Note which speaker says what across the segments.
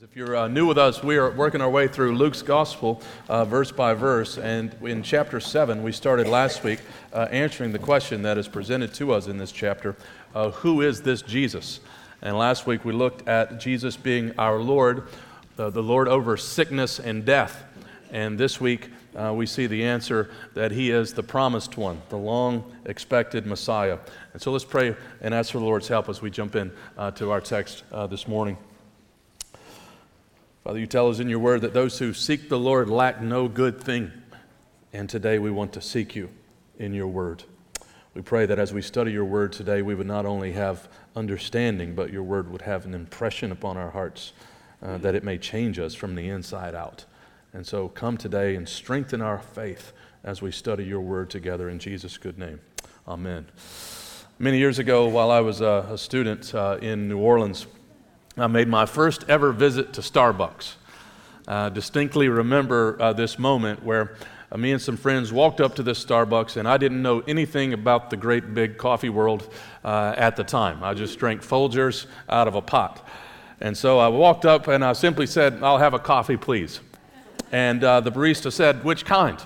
Speaker 1: If you're uh, new with us, we are working our way through Luke's Gospel uh, verse by verse. And in chapter 7, we started last week uh, answering the question that is presented to us in this chapter uh, Who is this Jesus? And last week we looked at Jesus being our Lord, uh, the Lord over sickness and death. And this week uh, we see the answer that he is the promised one, the long expected Messiah. And so let's pray and ask for the Lord's help as we jump in to our text this morning. Father, you tell us in your word that those who seek the Lord lack no good thing. And today we want to seek you in your word. We pray that as we study your word today, we would not only have understanding, but your word would have an impression upon our hearts, uh, that it may change us from the inside out. And so come today and strengthen our faith as we study your word together in Jesus' good name. Amen. Many years ago, while I was a, a student uh, in New Orleans, I made my first ever visit to Starbucks. I distinctly remember uh, this moment where uh, me and some friends walked up to this Starbucks, and I didn't know anything about the great big coffee world uh, at the time. I just drank Folgers out of a pot. And so I walked up and I simply said, I'll have a coffee, please. And uh, the barista said, Which kind?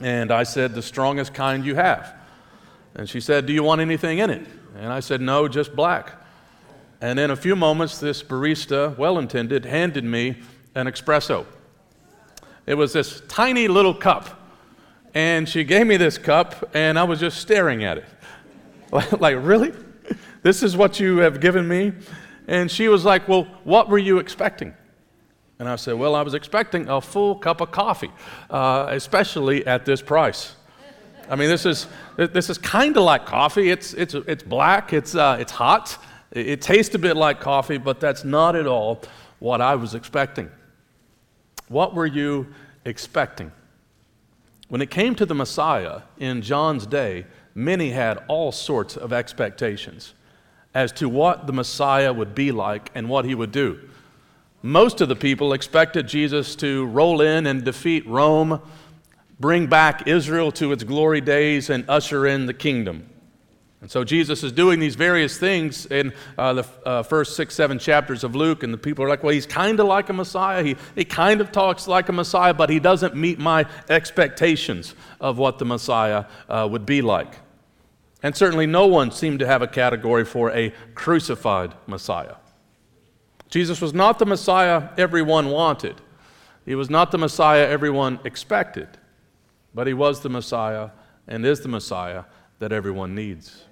Speaker 1: And I said, The strongest kind you have. And she said, Do you want anything in it? And I said, No, just black. And in a few moments, this barista, well intended, handed me an espresso. It was this tiny little cup. And she gave me this cup, and I was just staring at it. like, really? This is what you have given me? And she was like, Well, what were you expecting? And I said, Well, I was expecting a full cup of coffee, uh, especially at this price. I mean, this is, this is kind of like coffee. It's, it's, it's black, it's, uh, it's hot, it tastes a bit like coffee, but that's not at all what I was expecting. What were you expecting? When it came to the Messiah in John's day, many had all sorts of expectations as to what the Messiah would be like and what he would do. Most of the people expected Jesus to roll in and defeat Rome, bring back Israel to its glory days, and usher in the kingdom. And so Jesus is doing these various things in uh, the uh, first six, seven chapters of Luke, and the people are like, well, he's kind of like a Messiah. He, he kind of talks like a Messiah, but he doesn't meet my expectations of what the Messiah uh, would be like. And certainly no one seemed to have a category for a crucified Messiah. Jesus was not the Messiah everyone wanted, he was not the Messiah everyone expected, but he was the Messiah and is the Messiah that everyone needs.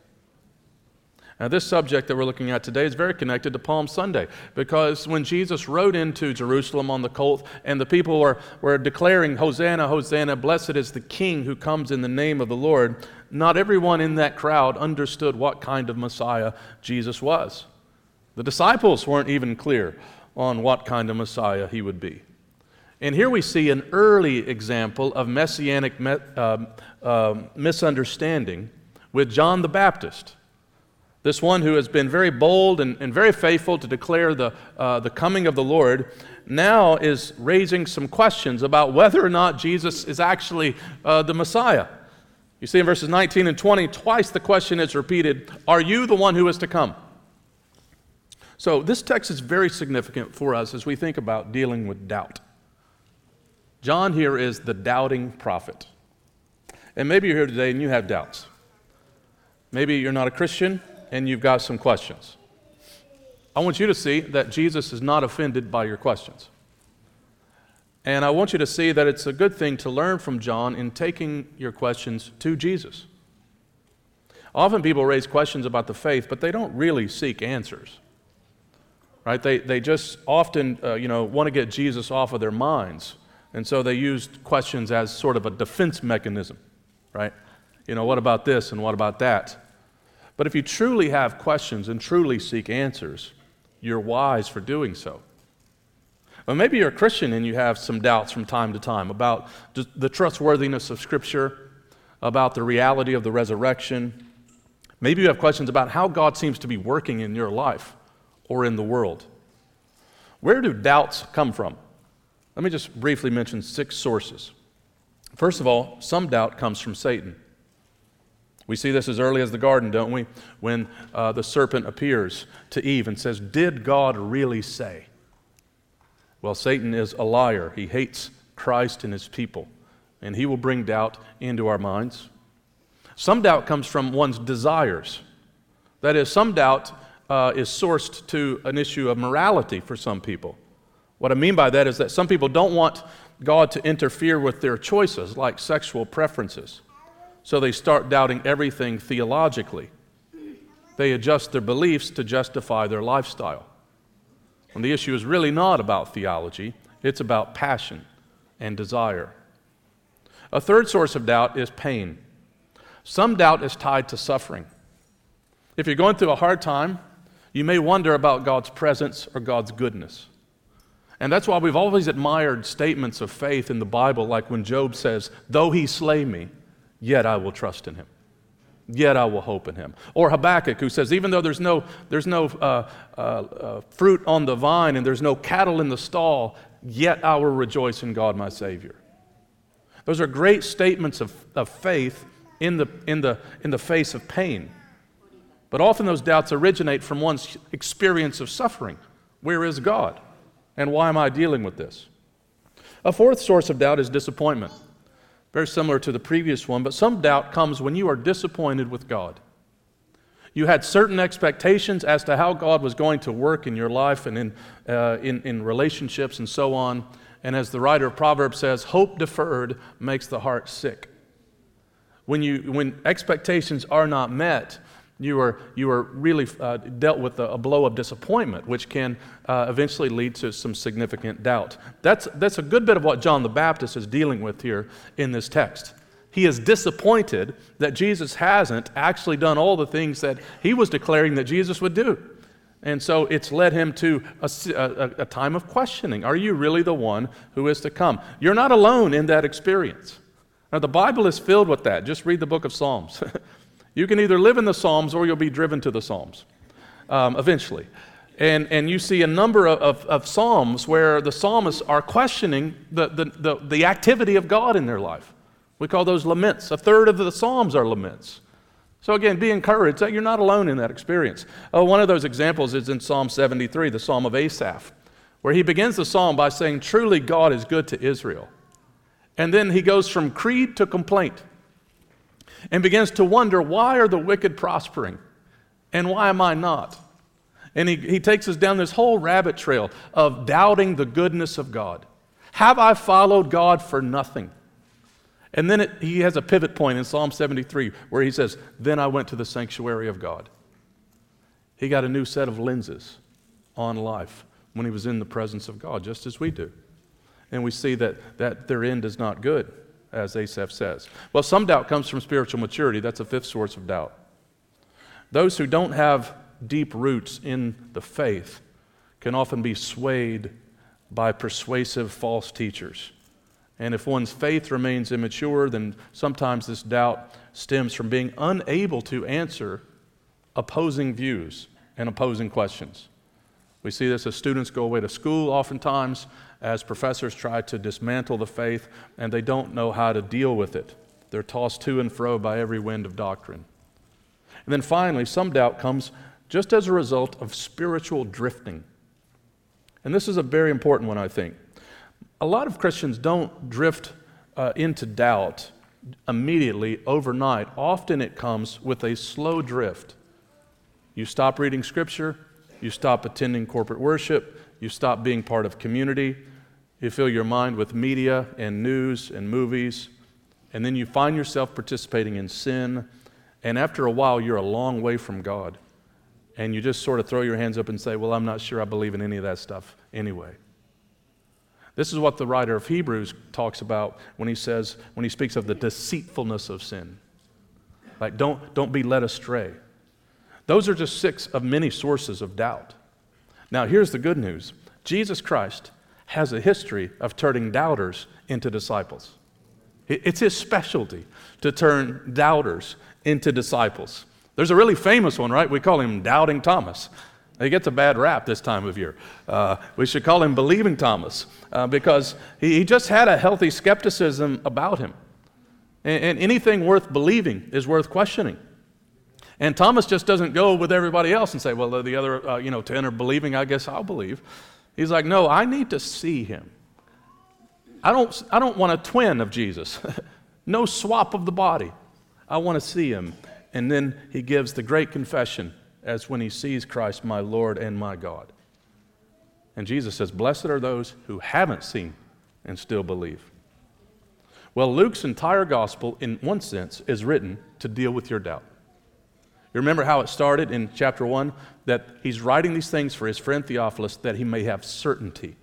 Speaker 1: Now, this subject that we're looking at today is very connected to Palm Sunday because when Jesus rode into Jerusalem on the colt and the people were, were declaring, Hosanna, Hosanna, blessed is the King who comes in the name of the Lord, not everyone in that crowd understood what kind of Messiah Jesus was. The disciples weren't even clear on what kind of Messiah he would be. And here we see an early example of messianic me- uh, uh, misunderstanding with John the Baptist. This one who has been very bold and, and very faithful to declare the, uh, the coming of the Lord now is raising some questions about whether or not Jesus is actually uh, the Messiah. You see in verses 19 and 20, twice the question is repeated Are you the one who is to come? So, this text is very significant for us as we think about dealing with doubt. John here is the doubting prophet. And maybe you're here today and you have doubts. Maybe you're not a Christian and you've got some questions. I want you to see that Jesus is not offended by your questions. And I want you to see that it's a good thing to learn from John in taking your questions to Jesus. Often people raise questions about the faith, but they don't really seek answers. Right? They, they just often, uh, you know, want to get Jesus off of their minds. And so they use questions as sort of a defense mechanism, right? You know, what about this and what about that? But if you truly have questions and truly seek answers, you're wise for doing so. Or maybe you're a Christian and you have some doubts from time to time about the trustworthiness of Scripture, about the reality of the resurrection. Maybe you have questions about how God seems to be working in your life or in the world. Where do doubts come from? Let me just briefly mention six sources. First of all, some doubt comes from Satan. We see this as early as the garden, don't we? When uh, the serpent appears to Eve and says, Did God really say? Well, Satan is a liar. He hates Christ and his people, and he will bring doubt into our minds. Some doubt comes from one's desires. That is, some doubt uh, is sourced to an issue of morality for some people. What I mean by that is that some people don't want God to interfere with their choices, like sexual preferences. So they start doubting everything theologically. They adjust their beliefs to justify their lifestyle. When the issue is really not about theology, it's about passion and desire. A third source of doubt is pain. Some doubt is tied to suffering. If you're going through a hard time, you may wonder about God's presence or God's goodness. And that's why we've always admired statements of faith in the Bible, like when Job says, Though he slay me, yet I will trust in him. Yet I will hope in him. Or Habakkuk, who says, Even though there's no, there's no uh, uh, uh, fruit on the vine and there's no cattle in the stall, yet I will rejoice in God my Savior. Those are great statements of, of faith in the, in, the, in the face of pain. But often those doubts originate from one's experience of suffering. Where is God? And why am I dealing with this? A fourth source of doubt is disappointment. Very similar to the previous one, but some doubt comes when you are disappointed with God. You had certain expectations as to how God was going to work in your life and in, uh, in, in relationships and so on. And as the writer of Proverbs says, hope deferred makes the heart sick. When, you, when expectations are not met, you are, you are really uh, dealt with a, a, blow of disappointment, which can uh, eventually lead to some significant doubt. That's, that's a good bit of what John the Baptist is dealing with here in this text. He is disappointed that Jesus hasn't actually done all the things that he was declaring that Jesus would do. And so it's led him to a, a, a time of questioning. Are you really the one who is to come? You're not alone in that experience. Now, the Bible is filled with that. Just read the book of Psalms. You can either live in the Psalms or you'll be driven to the Psalms um, eventually. And, and you see a number of, of, of, Psalms where the psalmists are questioning the, the, the, the activity of God in their life. We call those laments. A third of the Psalms are laments. So, again, be encouraged that you're not alone in that experience. Oh, one of those examples is in Psalm 73, the Psalm of Asaph, where he begins the psalm by saying, Truly God is good to Israel. And then he goes from creed to complaint and begins to wonder why are the wicked prospering and why am I not? And he, he takes us down this whole rabbit trail of doubting the goodness of God. Have I followed God for nothing? And then it, he has a pivot point in Psalm 73 where he says, Then I went to the sanctuary of God. He got a new set of lenses on life when he was in the presence of God, just as we do. And we see that, that their end is not good as Asaph says. Well, some doubt comes from spiritual maturity. That's a fifth source of doubt. Those who don't have deep roots in the faith can often be swayed by persuasive false teachers. And if one's faith remains immature, then sometimes this doubt stems from being unable to answer opposing views and opposing questions. We see this as students go away to school oftentimes as professors try to dismantle the faith and they don't know how to deal with it. They're tossed to and fro by every wind of doctrine. And then finally, some doubt comes just as a result of spiritual drifting. And this is a very important one, I think. A lot of Christians don't drift uh, into doubt immediately, overnight. Often it comes with a slow drift. You stop reading Scripture, you stop attending corporate worship, you stop being part of community, you fill your mind with media and news and movies, and then you find yourself participating in sin. And after a while, you're a long way from God. And you just sort of throw your hands up and say, Well, I'm not sure I believe in any of that stuff anyway. This is what the writer of Hebrews talks about when he says, when he speaks of the deceitfulness of sin. Like, don't, don't be led astray. Those are just six of many sources of doubt. Now, here's the good news Jesus Christ has a history of turning doubters into disciples. It's his specialty to turn doubters into disciples. There's a really famous one, right? We call him Doubting Thomas. He gets a bad rap this time of year. Uh, we should call him Believing Thomas uh, because he, he, just had a healthy skepticism about him. And, and anything worth believing is worth questioning. And Thomas just doesn't go with everybody else and say, well, the other uh, you know, 10 are believing, I guess I'll believe. He's like, No, I need to see him. I don't, I don't want a twin of Jesus, no swap of the body. I want to see him. And then he gives the great confession as when he sees Christ, my Lord and my God. And Jesus says, Blessed are those who haven't seen and still believe. Well, Luke's entire gospel, in one sense, is written to deal with your doubt. You remember how it started in chapter 1? That he's writing these things for his friend Theophilus that he may have certainty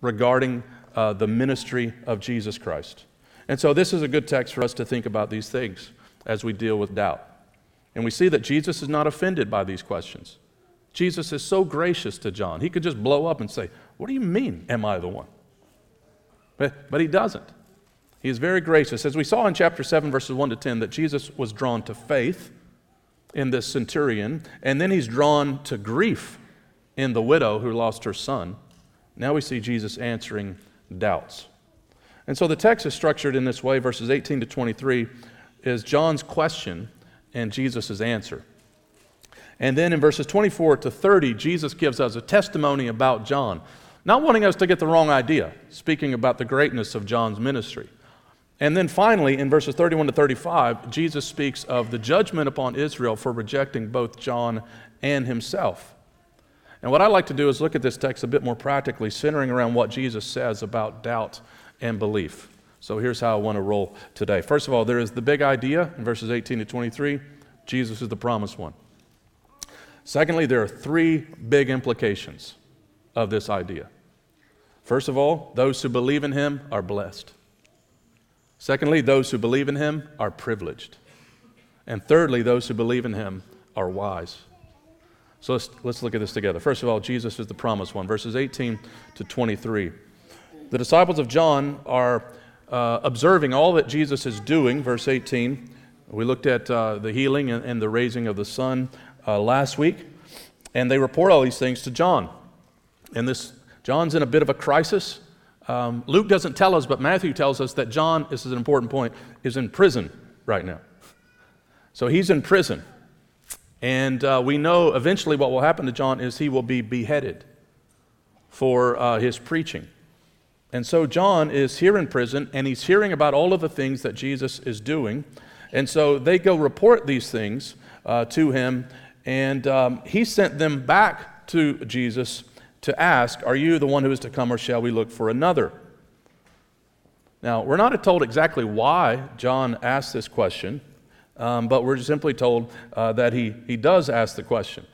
Speaker 1: regarding uh, the ministry of Jesus Christ. And so, this is a good text for us to think about these things as we deal with doubt. And we see that Jesus is not offended by these questions. Jesus is so gracious to John. He could just blow up and say, What do you mean, am I the one? But, but he doesn't. He is very gracious. As we saw in chapter 7, verses 1 to 10, that Jesus was drawn to faith in this centurion, and then he's drawn to grief in the widow who lost her son. Now we see Jesus answering doubts. And so the text is structured in this way verses 18 to 23 is John's question and Jesus' answer. And then in verses 24 to 30, Jesus gives us a testimony about John, not wanting us to get the wrong idea, speaking about the greatness of John's ministry. And then finally, in verses 31 to 35, Jesus speaks of the judgment upon Israel for rejecting both John and himself. And what I'd like to do is look at this text a bit more practically, centering around what Jesus says about doubt and belief. So here's how I want to roll today. First of all, there is the big idea in verses 18 to 23 Jesus is the promised one. Secondly, there are three big implications of this idea. First of all, those who believe in him are blessed. Secondly, those who believe in him are privileged. And thirdly, those who believe in him are wise. So let's, let's look at this together. First of all, Jesus is the promised one. Verses 18 to 23. The disciples of John are uh, observing all that Jesus is doing, verse 18. We looked at uh, the healing and, and, the raising of the son uh, last week, and they report all these things to John. And this John's in a bit of a crisis. Um, Luke doesn't tell us, but Matthew tells us that John, this is an important point, is in prison right now. So he's in prison. And uh, we know eventually what will happen to John is he will be beheaded for uh, his preaching. And so John is here in prison and he's hearing about all of the things that Jesus is doing. And so they go report these things uh, to him. And um, he sent them back to Jesus to ask, Are you the one who is to come, or shall we look for another? Now, we're not told exactly why John asked this question. Um, but we're simply told uh, that he, he does ask the question.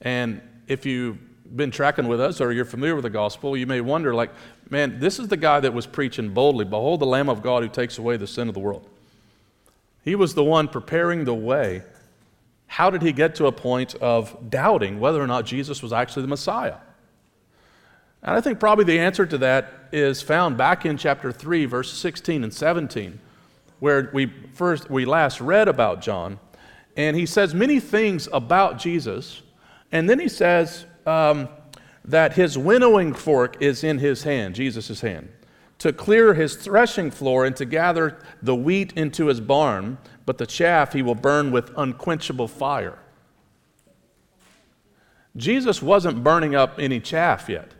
Speaker 1: And if you've been tracking with us or you're familiar with the gospel, you may wonder, like, man, this is the guy that was preaching boldly Behold, the Lamb of God who takes away the sin of the world. He was the one preparing the way. How did he get to a point of doubting whether or not Jesus was actually the Messiah? And I think probably the answer to that is found back in chapter 3, verse 16 and 17 where we first we last read about John, and he says many things about Jesus, and then he says um, that his winnowing fork is in his hand, Jesus' hand, to clear his threshing floor and to gather the wheat into his barn, but the chaff he will burn with unquenchable fire. Jesus wasn't burning up any chaff yet.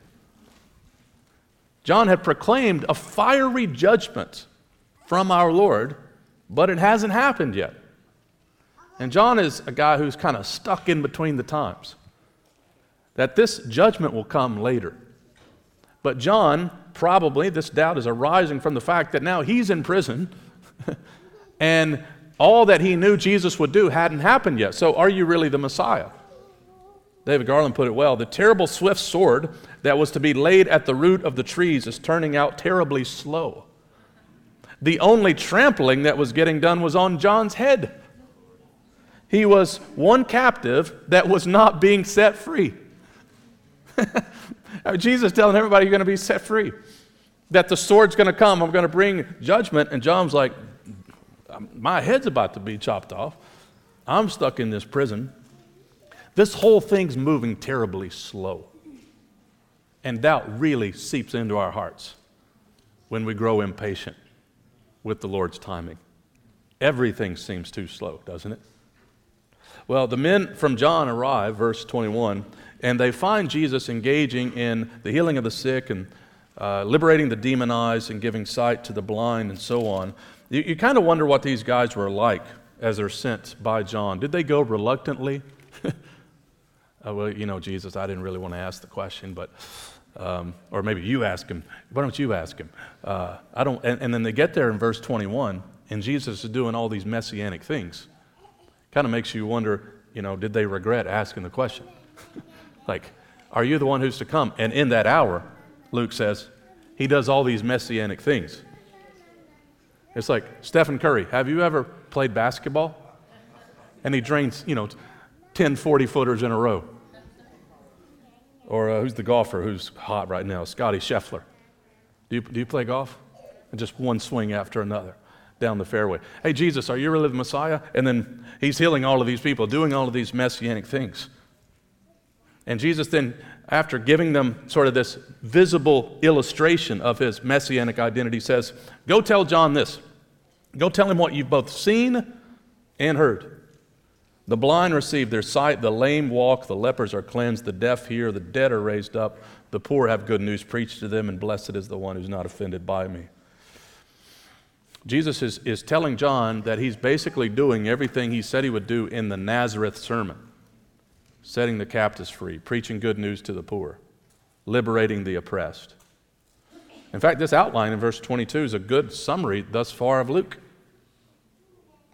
Speaker 1: John had proclaimed a fiery judgment from our Lord, but it hasn't happened yet. And John is a guy who's kind of stuck in between the times. That this judgment will come later. But John, probably, this doubt is arising from the fact that now he's in prison and all that he knew Jesus would do hadn't happened yet. So, are you really the Messiah? David Garland put it well the terrible swift sword that was to be laid at the root of the trees is turning out terribly slow the only trampling that was getting done was on John's head. He was one captive that was not being set free. Jesus telling everybody you're going to be set free. That the sword's going to come, I'm going to bring judgment. And John's like, my head's about to be chopped off. I'm stuck in this prison. This whole thing's moving terribly slow. And doubt really seeps into our hearts when we grow impatient with the Lord's timing. Everything seems too slow, doesn't it? Well, the men from John arrive, verse 21, and they find Jesus engaging in the healing of the sick and uh, liberating the demonized and giving sight to the blind and so on. You, you kind of wonder what these guys were like as they're sent by John. Did they go reluctantly? uh, well, you know, Jesus, I didn't really want to ask the question, but, um, or maybe you ask him. Why don't you ask him? Uh, I don't, and, and then they get there in verse 21, and Jesus is doing all these messianic things. Kind of makes you wonder, you know, did they regret asking the question? like, are you the one who's to come? And in that hour, Luke says, he does all these messianic things. It's like Stephen Curry. Have you ever played basketball? And he drains, you know, 10 40 footers in a row. Or uh, who's the golfer who's hot right now? Scottie Scheffler. Do you, do you play golf? And just one swing after another down the fairway. Hey, Jesus, are you really the Messiah? And then he's healing all of these people, doing all of these messianic things. And Jesus then, after giving them sort of this visible illustration of his messianic identity, says, Go tell John this. Go tell him what you've both seen and heard. The blind receive their sight, the lame walk, the lepers are cleansed, the deaf hear, the dead are raised up, the poor have good news preached to them, and blessed is the one who's not offended by me. Jesus is, is telling John that he's basically doing everything he said he would do in the Nazareth sermon setting the captives free, preaching good news to the poor, liberating the oppressed. In fact, this outline in verse 22 is a good summary thus far of Luke.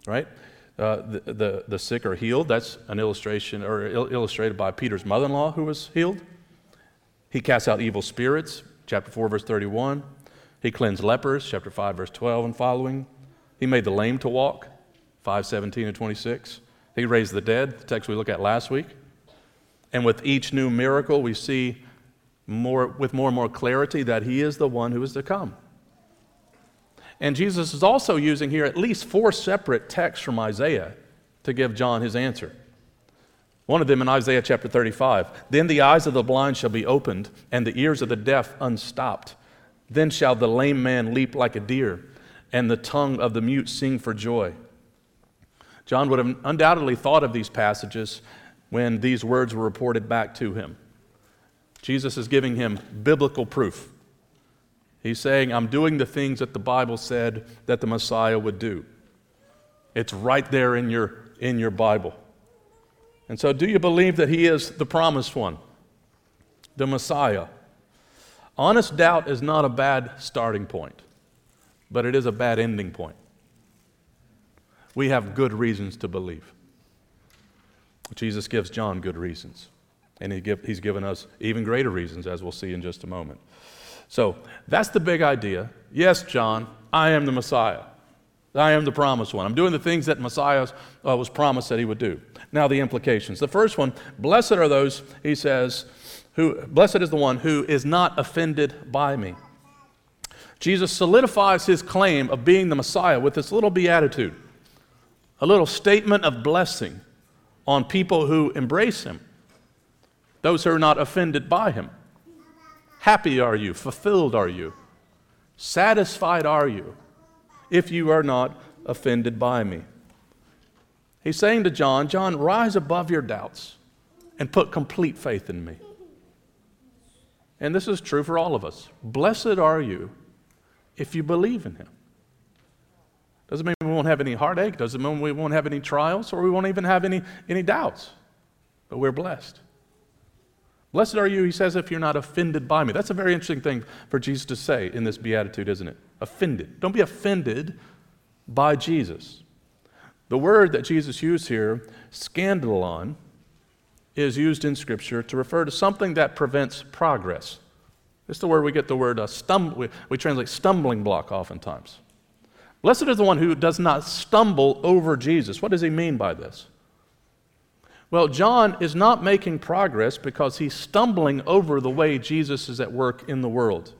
Speaker 1: Right? Uh, the, the, the, sick are healed. That's an illustration, or il- illustrated by Peter's mother in law who was healed. He casts out evil spirits, chapter 4, verse 31. He cleansed lepers, chapter 5, verse 12 and following. He made the lame to walk, 5, 17 and 26. He raised the dead, the text we looked at last week. And with each new miracle, we see more, with more and more clarity that he is the one who is to come. And Jesus is also using here at least four separate texts from Isaiah to give John his answer. One of them in Isaiah chapter 35 Then the eyes of the blind shall be opened, and the ears of the deaf unstopped. Then shall the lame man leap like a deer, and the tongue of the mute sing for joy. John would have undoubtedly thought of these passages when these words were reported back to him. Jesus is giving him biblical proof. He's saying, I'm doing the things that the Bible said that the Messiah would do. It's right there in your, in your Bible. And so, do you believe that he is the promised one, the Messiah? Honest doubt is not a bad starting point, but it is a bad ending point. We have good reasons to believe. Jesus gives John good reasons. And he give, he's given us even greater reasons, as we'll see in just a moment. So that's the big idea. Yes, John, I am the Messiah. I am the promised one. I'm doing the things that Messiah uh, was promised that he would do. Now, the implications. The first one blessed are those, he says, who, blessed is the one who is not offended by me. Jesus solidifies his claim of being the Messiah with this little beatitude, a little statement of blessing on people who embrace him, those who are not offended by him. Happy are you, fulfilled are you, satisfied are you, if you are not offended by me. He's saying to John, John, rise above your doubts and put complete faith in me. And this is true for all of us. Blessed are you if you believe in him. Doesn't mean we won't have any heartache, doesn't mean we won't have any trials, or we won't even have any, any doubts. But we're blessed. Blessed are you, he says, if you're not offended by me. That's a very interesting thing for Jesus to say in this beatitude, isn't it? Offended. Don't be offended by Jesus. The word that Jesus used here, scandalon, is used in Scripture to refer to something that prevents progress. It's the word we get the word uh, stum- we, we translate stumbling block oftentimes. Blessed is the one who does not stumble over Jesus. What does he mean by this? Well, John is not making progress because he's stumbling over the way Jesus is at work in the world.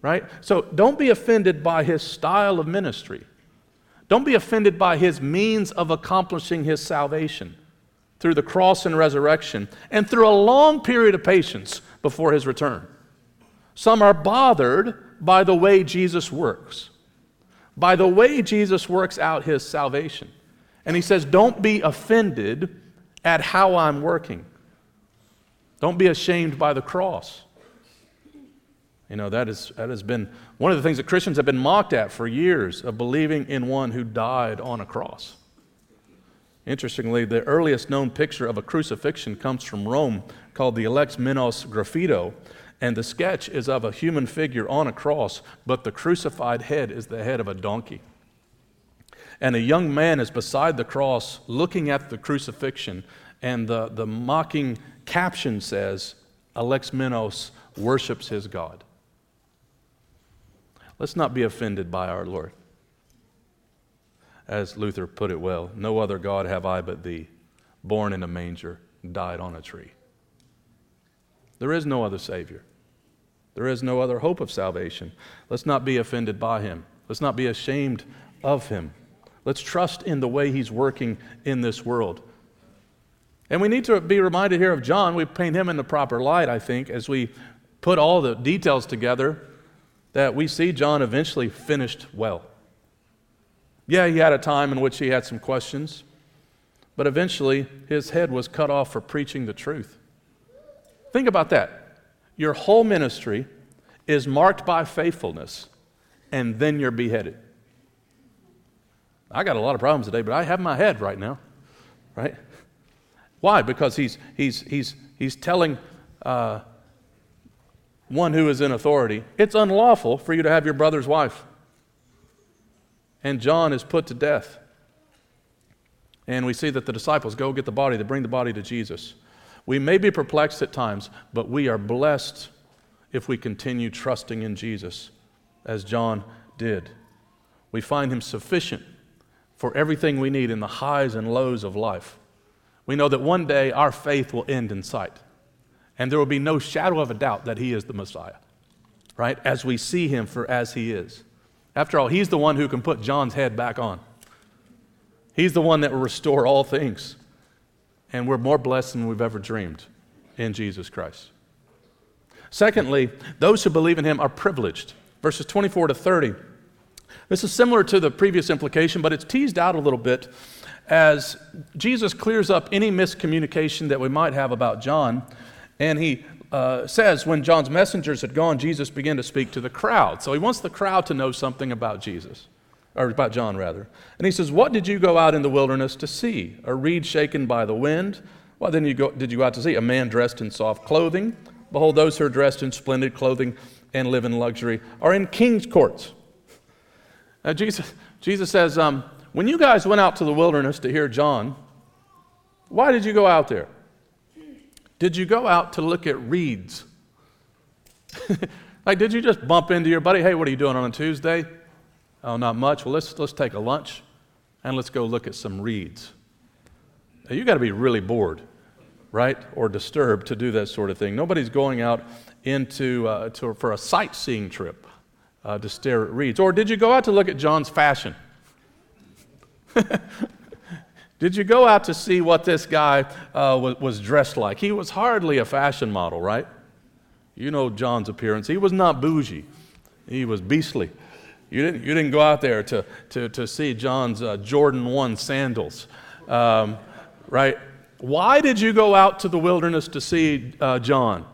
Speaker 1: Right? So don't be offended by his style of ministry. Don't be offended by his means of accomplishing his salvation through the cross and resurrection and through a long period of patience before his return. Some are bothered by the way Jesus works by the way Jesus works out his salvation. And he says, Don't be offended at how I'm working. Don't be ashamed by the cross. You know, that, is, that has been one of the things that Christians have been mocked at for years of believing in one who died on a cross. Interestingly, the earliest known picture of a crucifixion comes from Rome called the Alexamenos Graffito, and the sketch is of a human figure on a cross, but the crucified head is the head of a donkey. And a young man is beside the cross looking at the crucifixion, and the, the mocking caption says, Alexamenos worships his God. Let's not be offended by our Lord. As Luther put it well, no other God have I but thee, born in a manger, died on a tree. There is no other Savior. There is no other hope of salvation. Let's not be offended by him. Let's not be ashamed of him. Let's trust in the way he's working in this world. And we need to be reminded here of John. We paint him in the proper light, I think, as we put all the details together, that we see John eventually finished well. Yeah, he had a time in which he had some questions, but eventually his head was cut off for preaching the truth. Think about that. Your whole ministry is marked by faithfulness, and then you're beheaded. I got a lot of problems today, but I have my head right now, right? Why? Because he's, he's, he's, he's telling uh, one who is in authority, it's unlawful for you to have your brother's wife. And John is put to death. And we see that the disciples go get the body, they bring the body to Jesus. We may be perplexed at times, but we are blessed if we continue trusting in Jesus, as John did. We find him sufficient for everything we need in the highs and lows of life. We know that one day our faith will end in sight, and there will be no shadow of a doubt that he is the Messiah, right? As we see him for as he is. After all, he's the one who can put John's head back on. He's the one that will restore all things. And we're more blessed than we've ever dreamed in Jesus Christ. Secondly, those who believe in him are privileged. Verses 24 to 30. This is similar to the previous implication, but it's teased out a little bit as Jesus clears up any miscommunication that we might have about John. And he uh, says, when John's messengers had gone, Jesus began to speak to the crowd. So he wants the crowd to know something about Jesus, or about John, rather. And he says, What did you go out in the wilderness to see? A reed shaken by the wind? What then you go, did you go out to see? A man dressed in soft clothing? Behold, those who are dressed in splendid clothing and live in luxury are in king's courts. Now, Jesus, Jesus says, um, When you guys went out to the wilderness to hear John, why did you go out there? Did you go out to look at reeds? like, did you just bump into your buddy? Hey, what are you doing on a Tuesday? Oh, not much. Well, let's, let's take a lunch and let's go look at some reeds. Now, you got to be really bored, right? Or disturbed to do that sort of thing. Nobody's going out into, uh, to, for a sightseeing trip uh, to stare at reeds. Or did you go out to look at John's fashion? Did you go out to see what this guy uh, was, was dressed like? He was hardly a fashion model, right? You know John's appearance. He was not bougie, he was beastly. You didn't, you didn't go out there to, to, to see John's uh, Jordan 1 sandals, um, right? Why did you go out to the wilderness to see uh, John?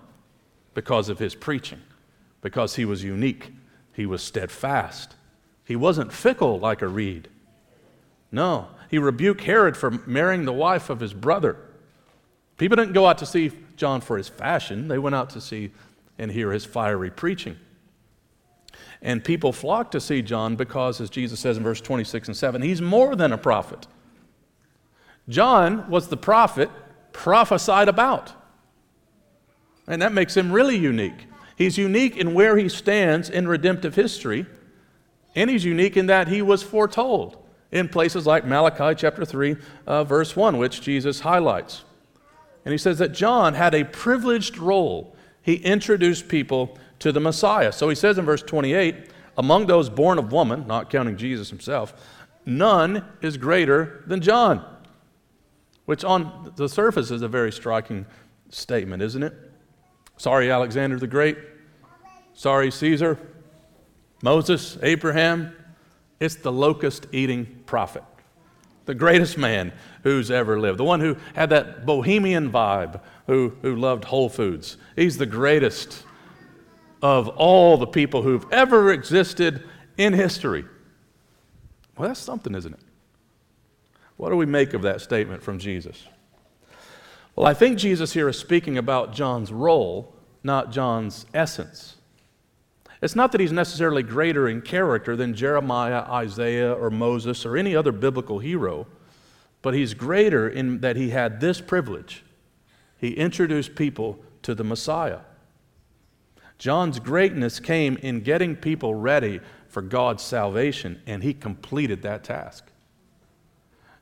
Speaker 1: Because of his preaching, because he was unique, he was steadfast. He wasn't fickle like a reed. No, he rebuked Herod for marrying the wife of his brother. People didn't go out to see John for his fashion, they went out to see and hear his fiery preaching. And people flocked to see John because, as Jesus says in verse 26 and 7, he's more than a prophet. John was the prophet prophesied about. And that makes him really unique. He's unique in where he stands in redemptive history, and he's unique in that he was foretold in places like Malachi chapter 3, uh, verse 1, which Jesus highlights. And he says that John had a privileged role. He introduced people to the Messiah. So he says in verse 28 among those born of woman, not counting Jesus himself, none is greater than John. Which on the surface is a very striking statement, isn't it? Sorry, Alexander the Great. Sorry, Caesar. Moses, Abraham, it's the locust eating prophet, the greatest man who's ever lived, the one who had that bohemian vibe, who, who loved Whole Foods. He's the greatest of all the people who've ever existed in history. Well, that's something, isn't it? What do we make of that statement from Jesus? Well, I think Jesus here is speaking about John's role, not John's essence. It's not that he's necessarily greater in character than Jeremiah, Isaiah, or Moses, or any other biblical hero, but he's greater in that he had this privilege. He introduced people to the Messiah. John's greatness came in getting people ready for God's salvation, and he completed that task.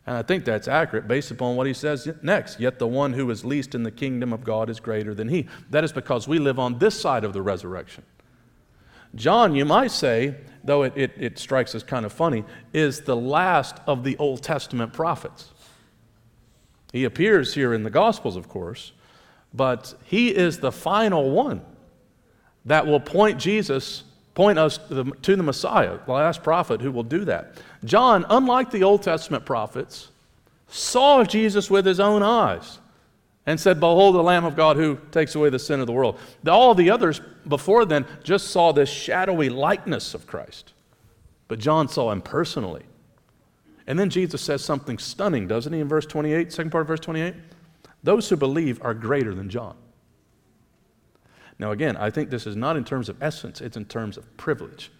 Speaker 1: And I think that's accurate based upon what he says next. Yet the one who is least in the kingdom of God is greater than he. That is because we live on this side of the resurrection. John, you might say, though it, it, it strikes us kind of funny, is the last of the Old Testament prophets. He appears here in the Gospels, of course, but he is the final one that will point Jesus, point us to the, to the Messiah, the last prophet who will do that. John, unlike the Old Testament prophets, saw Jesus with his own eyes and said, Behold, the Lamb of God who takes away the sin of the world. All the others before then just saw this shadowy likeness of Christ. But John saw him personally. And then Jesus says something stunning, doesn't he, in verse 28, second part of verse 28? Those who believe are greater than John. Now, again, I think this is not in terms of essence, it's in terms of privilege.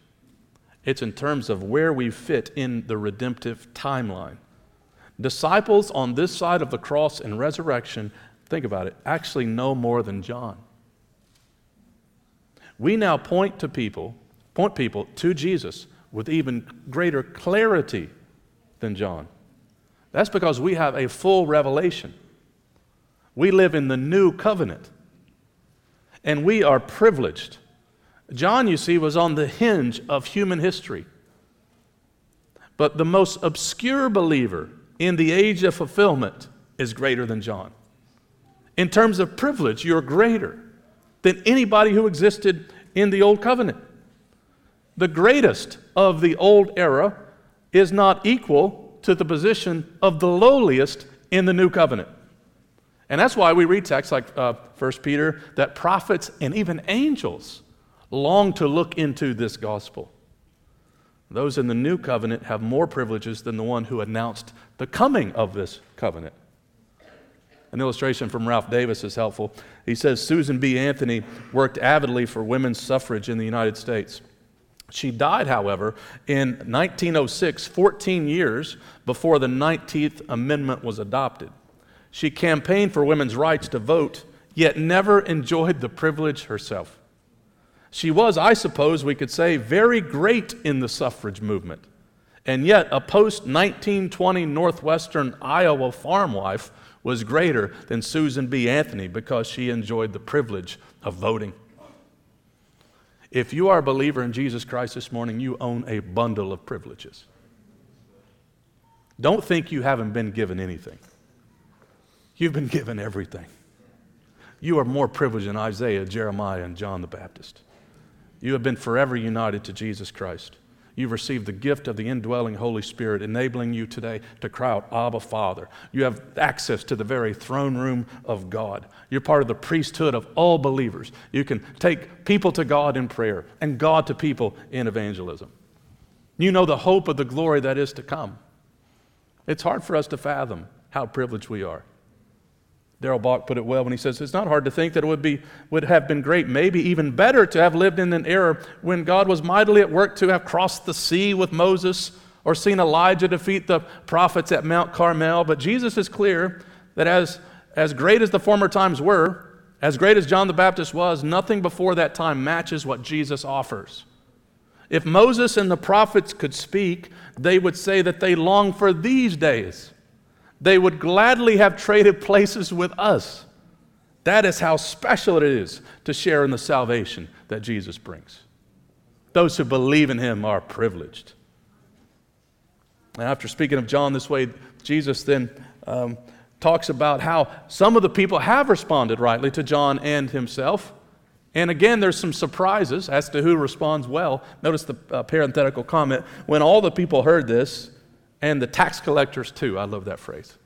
Speaker 1: It's in terms of where we fit in the redemptive timeline. Disciples on this side of the cross and resurrection, think about it, actually know more than John. We now point to people, point people to Jesus with even greater clarity than John. That's because we have a full revelation. We live in the new covenant and we are privileged. John, you see, was on the hinge of human history. But the most obscure believer in the age of fulfillment is greater than John. In terms of privilege, you're greater than anybody who existed in the Old Covenant. The greatest of the old era is not equal to the position of the lowliest in the new covenant. And that's why we read texts like uh, 1 Peter that prophets and even angels long to look into this gospel. Those in the new covenant have more privileges than the one who announced the coming of this covenant. An illustration from Ralph Davis is helpful. He says Susan B. Anthony worked avidly for women's suffrage in the United States. She died, however, in 1906, 14 years before the 19th Amendment was adopted. She campaigned for women's rights to vote, yet never enjoyed the privilege herself. She was, I suppose we could say, very great in the suffrage movement. And yet, a post 1920 Northwestern Iowa farm wife was greater than Susan B. Anthony because she enjoyed the privilege of voting. If you are a believer in Jesus Christ this morning, you own a bundle of privileges. Don't think you haven't been given anything. You've been given everything. You are more privileged than Isaiah, Jeremiah, and John the Baptist. You have been forever united to Jesus Christ. You've received the gift of the indwelling Holy Spirit, enabling you today to cry out, Abba, Father. You have access to the very throne room of God. You're part of the priesthood of all believers. You can take people to God in prayer and God to people in evangelism. You know the hope of the glory that is to come. It's hard for us to fathom how privileged we are. Darrell Bock put it well when he says, It's not hard to think that it would, be, would have been great, maybe even better, to have lived in an era when God was mightily at work to have crossed the sea with Moses or seen Elijah defeat the prophets at Mount Carmel. But Jesus is clear that as, as great as the former times were, as great as John the Baptist was, nothing before that time matches what Jesus offers. If Moses and the prophets could speak, they would say that they long for these days they would gladly have traded places with us. That is how special it is to share in the salvation that Jesus brings. Those who believe in him are privileged. And after speaking of John this way, Jesus then um, talks about how some of the people have responded rightly to John and himself. And again, there's some surprises as to who responds well. Notice the uh, parenthetical comment. When all the people heard this, and the tax collectors too. I love that phrase.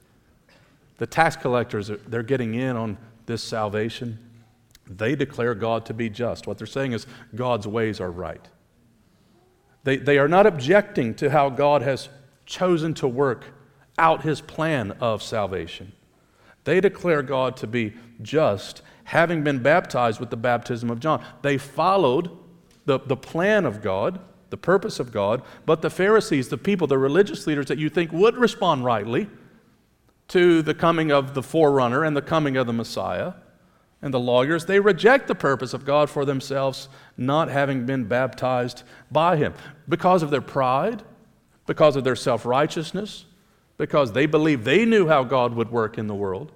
Speaker 1: The tax collectors, they're getting in on this salvation, they declare God to be just. What they're saying is God's ways are right. They, they are not objecting to how God has chosen to work out his plan of salvation. They declare God to be just, having been baptized with the baptism of John. They followed the, the plan of God, the purpose of God, but the Pharisees, the people, the religious leaders that you think would respond rightly to the coming of the forerunner and the coming of the Messiah, and the lawyers, they reject the purpose of God for themselves, not having been baptized by Him because of their pride, because of their self righteousness, because they believed they knew how God would work in the world.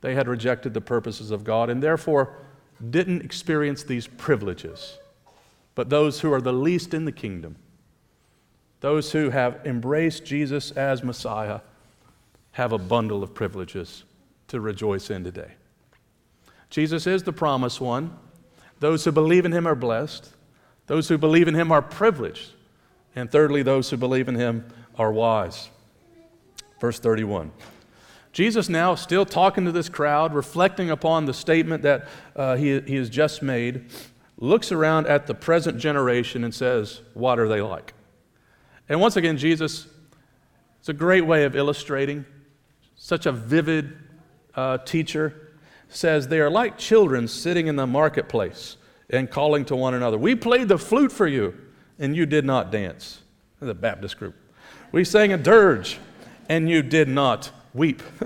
Speaker 1: They had rejected the purposes of God and therefore didn't experience these privileges. But those who are the least in the kingdom, those who have embraced Jesus as Messiah, have a bundle of privileges to rejoice in today. Jesus is the promised one. Those who believe in him are blessed. Those who believe in him are privileged. And thirdly, those who believe in him are wise. Verse 31. Jesus, now still talking to this crowd, reflecting upon the statement that uh, he, he has just made, looks around at the present generation and says, What are they like? And once again, Jesus, it's a great way of illustrating, such a vivid uh, teacher, says, They are like children sitting in the marketplace and calling to one another, We played the flute for you, and you did not dance. The Baptist group. We sang a dirge and you did not weep.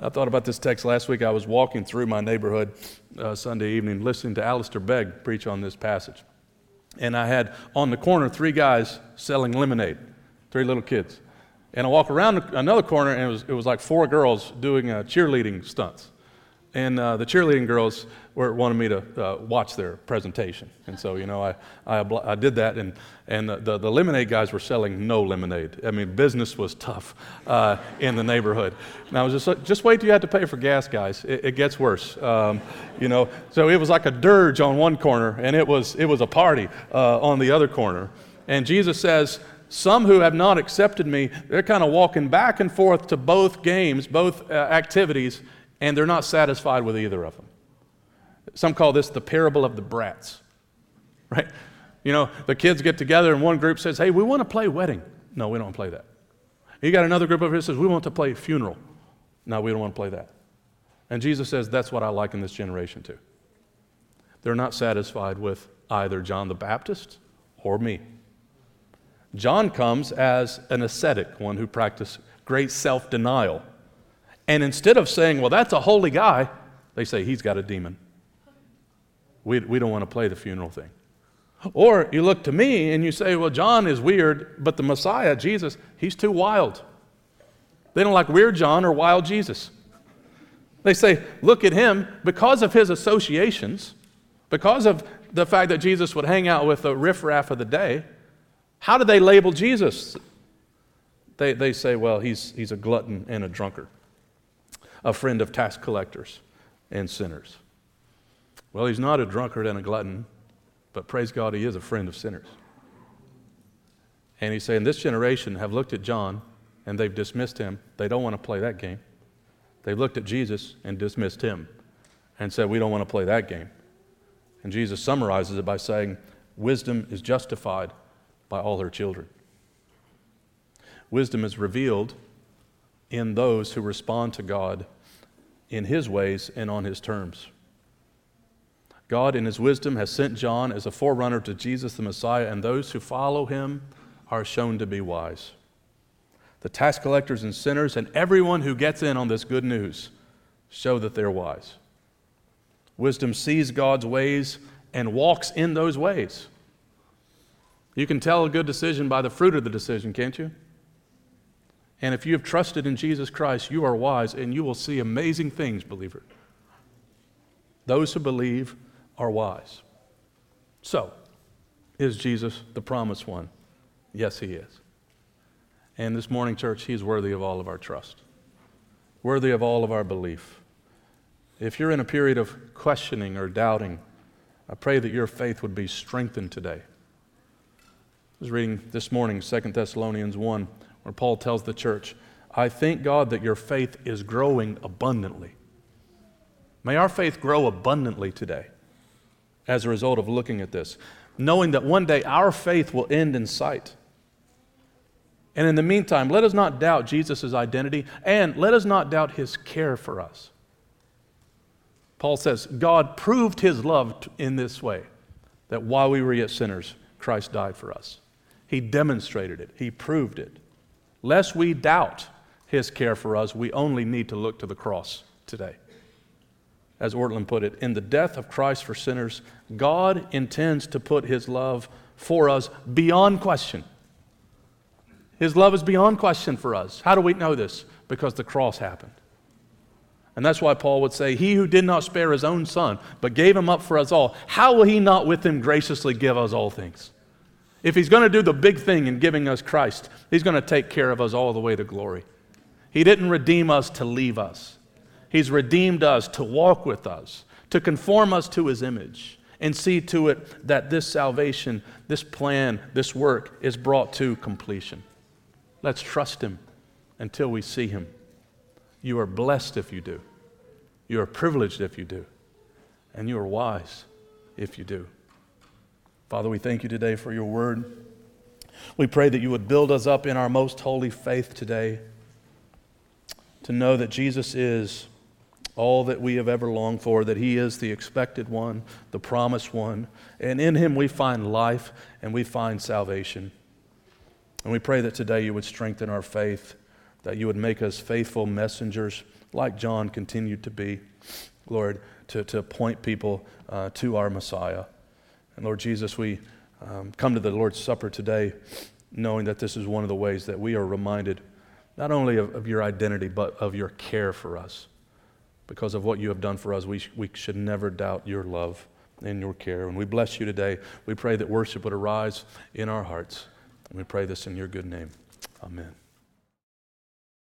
Speaker 1: I thought about this text last week. I was walking through my neighborhood uh, Sunday evening listening to Alistair Begg preach on this passage. And I had on the corner three guys selling lemonade, three little kids. And I walk around another corner and it was, it was like four girls doing uh, cheerleading stunts. And uh, the cheerleading girls were, wanted me to uh, watch their presentation. And so, you know, I, I, I did that. And, and the, the, lemonade guys were selling no lemonade. I mean, business was tough uh, in the neighborhood. Now, I was just, just wait till you have to pay for gas, guys. It, it gets worse. Um, you know, so it was like a dirge on one corner, and it was, it was a party uh, on the other corner. And Jesus says, some who have not accepted me, they're kind of walking back and forth to both games, both uh, activities and they're not satisfied with either of them. Some call this the parable of the brats, right? You know, the kids get together and one group says, hey, we want to play wedding. No, we don't want to play that. You got another group over here says, we want to play funeral. No, we don't want to play that. And Jesus says, that's what I like in this generation too. They're not satisfied with either John the Baptist or me. John comes as an ascetic, one who practiced great self denial and instead of saying, well, that's a holy guy, they say, he's got a demon. We, we don't want to play the funeral thing. Or you look to me and you say, well, John is weird, but the Messiah, Jesus, he's too wild. They don't like weird John or wild Jesus. They say, look at him, because of his associations, because of the fact that Jesus would hang out with the riffraff of the day, how do they label Jesus? They, they say, well, he's, he's a glutton and a drunkard a friend of tax collectors and sinners. Well, he's not a drunkard and a glutton, but praise God, he is a friend of sinners. And he's saying, This generation have looked at John and they've dismissed him. They don't want to play that game. They've looked at Jesus and dismissed him and said, We don't want to play that game. And Jesus summarizes it by saying, Wisdom is justified by all her children. Wisdom is revealed in those who respond to God in His ways and on His terms. God, in His wisdom, has sent John as a forerunner to Jesus the Messiah, and those who follow him are shown to be wise. The tax collectors and sinners, and everyone who gets in on this good news, show that they're wise. Wisdom sees God's ways and walks in those ways. You can tell a good decision by the fruit of the decision, can't you? And if you have trusted in Jesus Christ, you are wise and you will see amazing things, believer. Those who believe are wise. So, is Jesus the promised one? Yes, he is. And this morning, church, he is worthy of all of our trust, worthy of all of our belief. If you're in a period of questioning or doubting, I pray that your faith would be strengthened today. I was reading this morning 2 Thessalonians 1 where Paul tells the church, I thank God that your faith is growing abundantly May our faith grow abundantly today as a result of looking at this, knowing that one day our faith will end in sight. And in the meantime, let us not doubt Jesus' identity and let us not doubt his care for us. Paul says, God proved his love in this way that while we were yet sinners, Christ died for us. He demonstrated it, He proved it. Lest we doubt His care for us, we only need to look to the cross today. As Ortlund put it, in the death of Christ for sinners, God intends to put His love for us beyond question. His love is beyond question for us. How do we know this? Because the cross happened. And that's why Paul would say, He who did not spare his own son, but gave him up for us all, how will he not with him graciously give us all things? If he's going to do the big thing in giving us Christ, he's going to take care of us all the way to glory. He didn't redeem us to leave us, he's redeemed us to walk with us, to conform us to his image, and see to it that this salvation, this plan, this work is brought to completion. Let's trust him until we see him. You are blessed if you do. You are privileged if you do. And you are wise if you do. Father, we thank you today for your word. We pray that you would build us up in our most holy faith today to know that Jesus is all that we have ever longed for, that he is the expected one, the promised one, and in him we find life and we find salvation. And we pray that today you would strengthen our faith, that you would make us faithful messengers like John continued to be, Lord, to, to point people uh, to our Messiah. And Lord Jesus, we um, come to the Lord's Supper today knowing that this is one of the ways that we are reminded not only of, of your identity, but of your care for us. Because of what you have done for us, we, sh- we should never doubt your love and your care. And we bless you today. We pray that worship would arise in our hearts. And we pray this in your good name. Amen.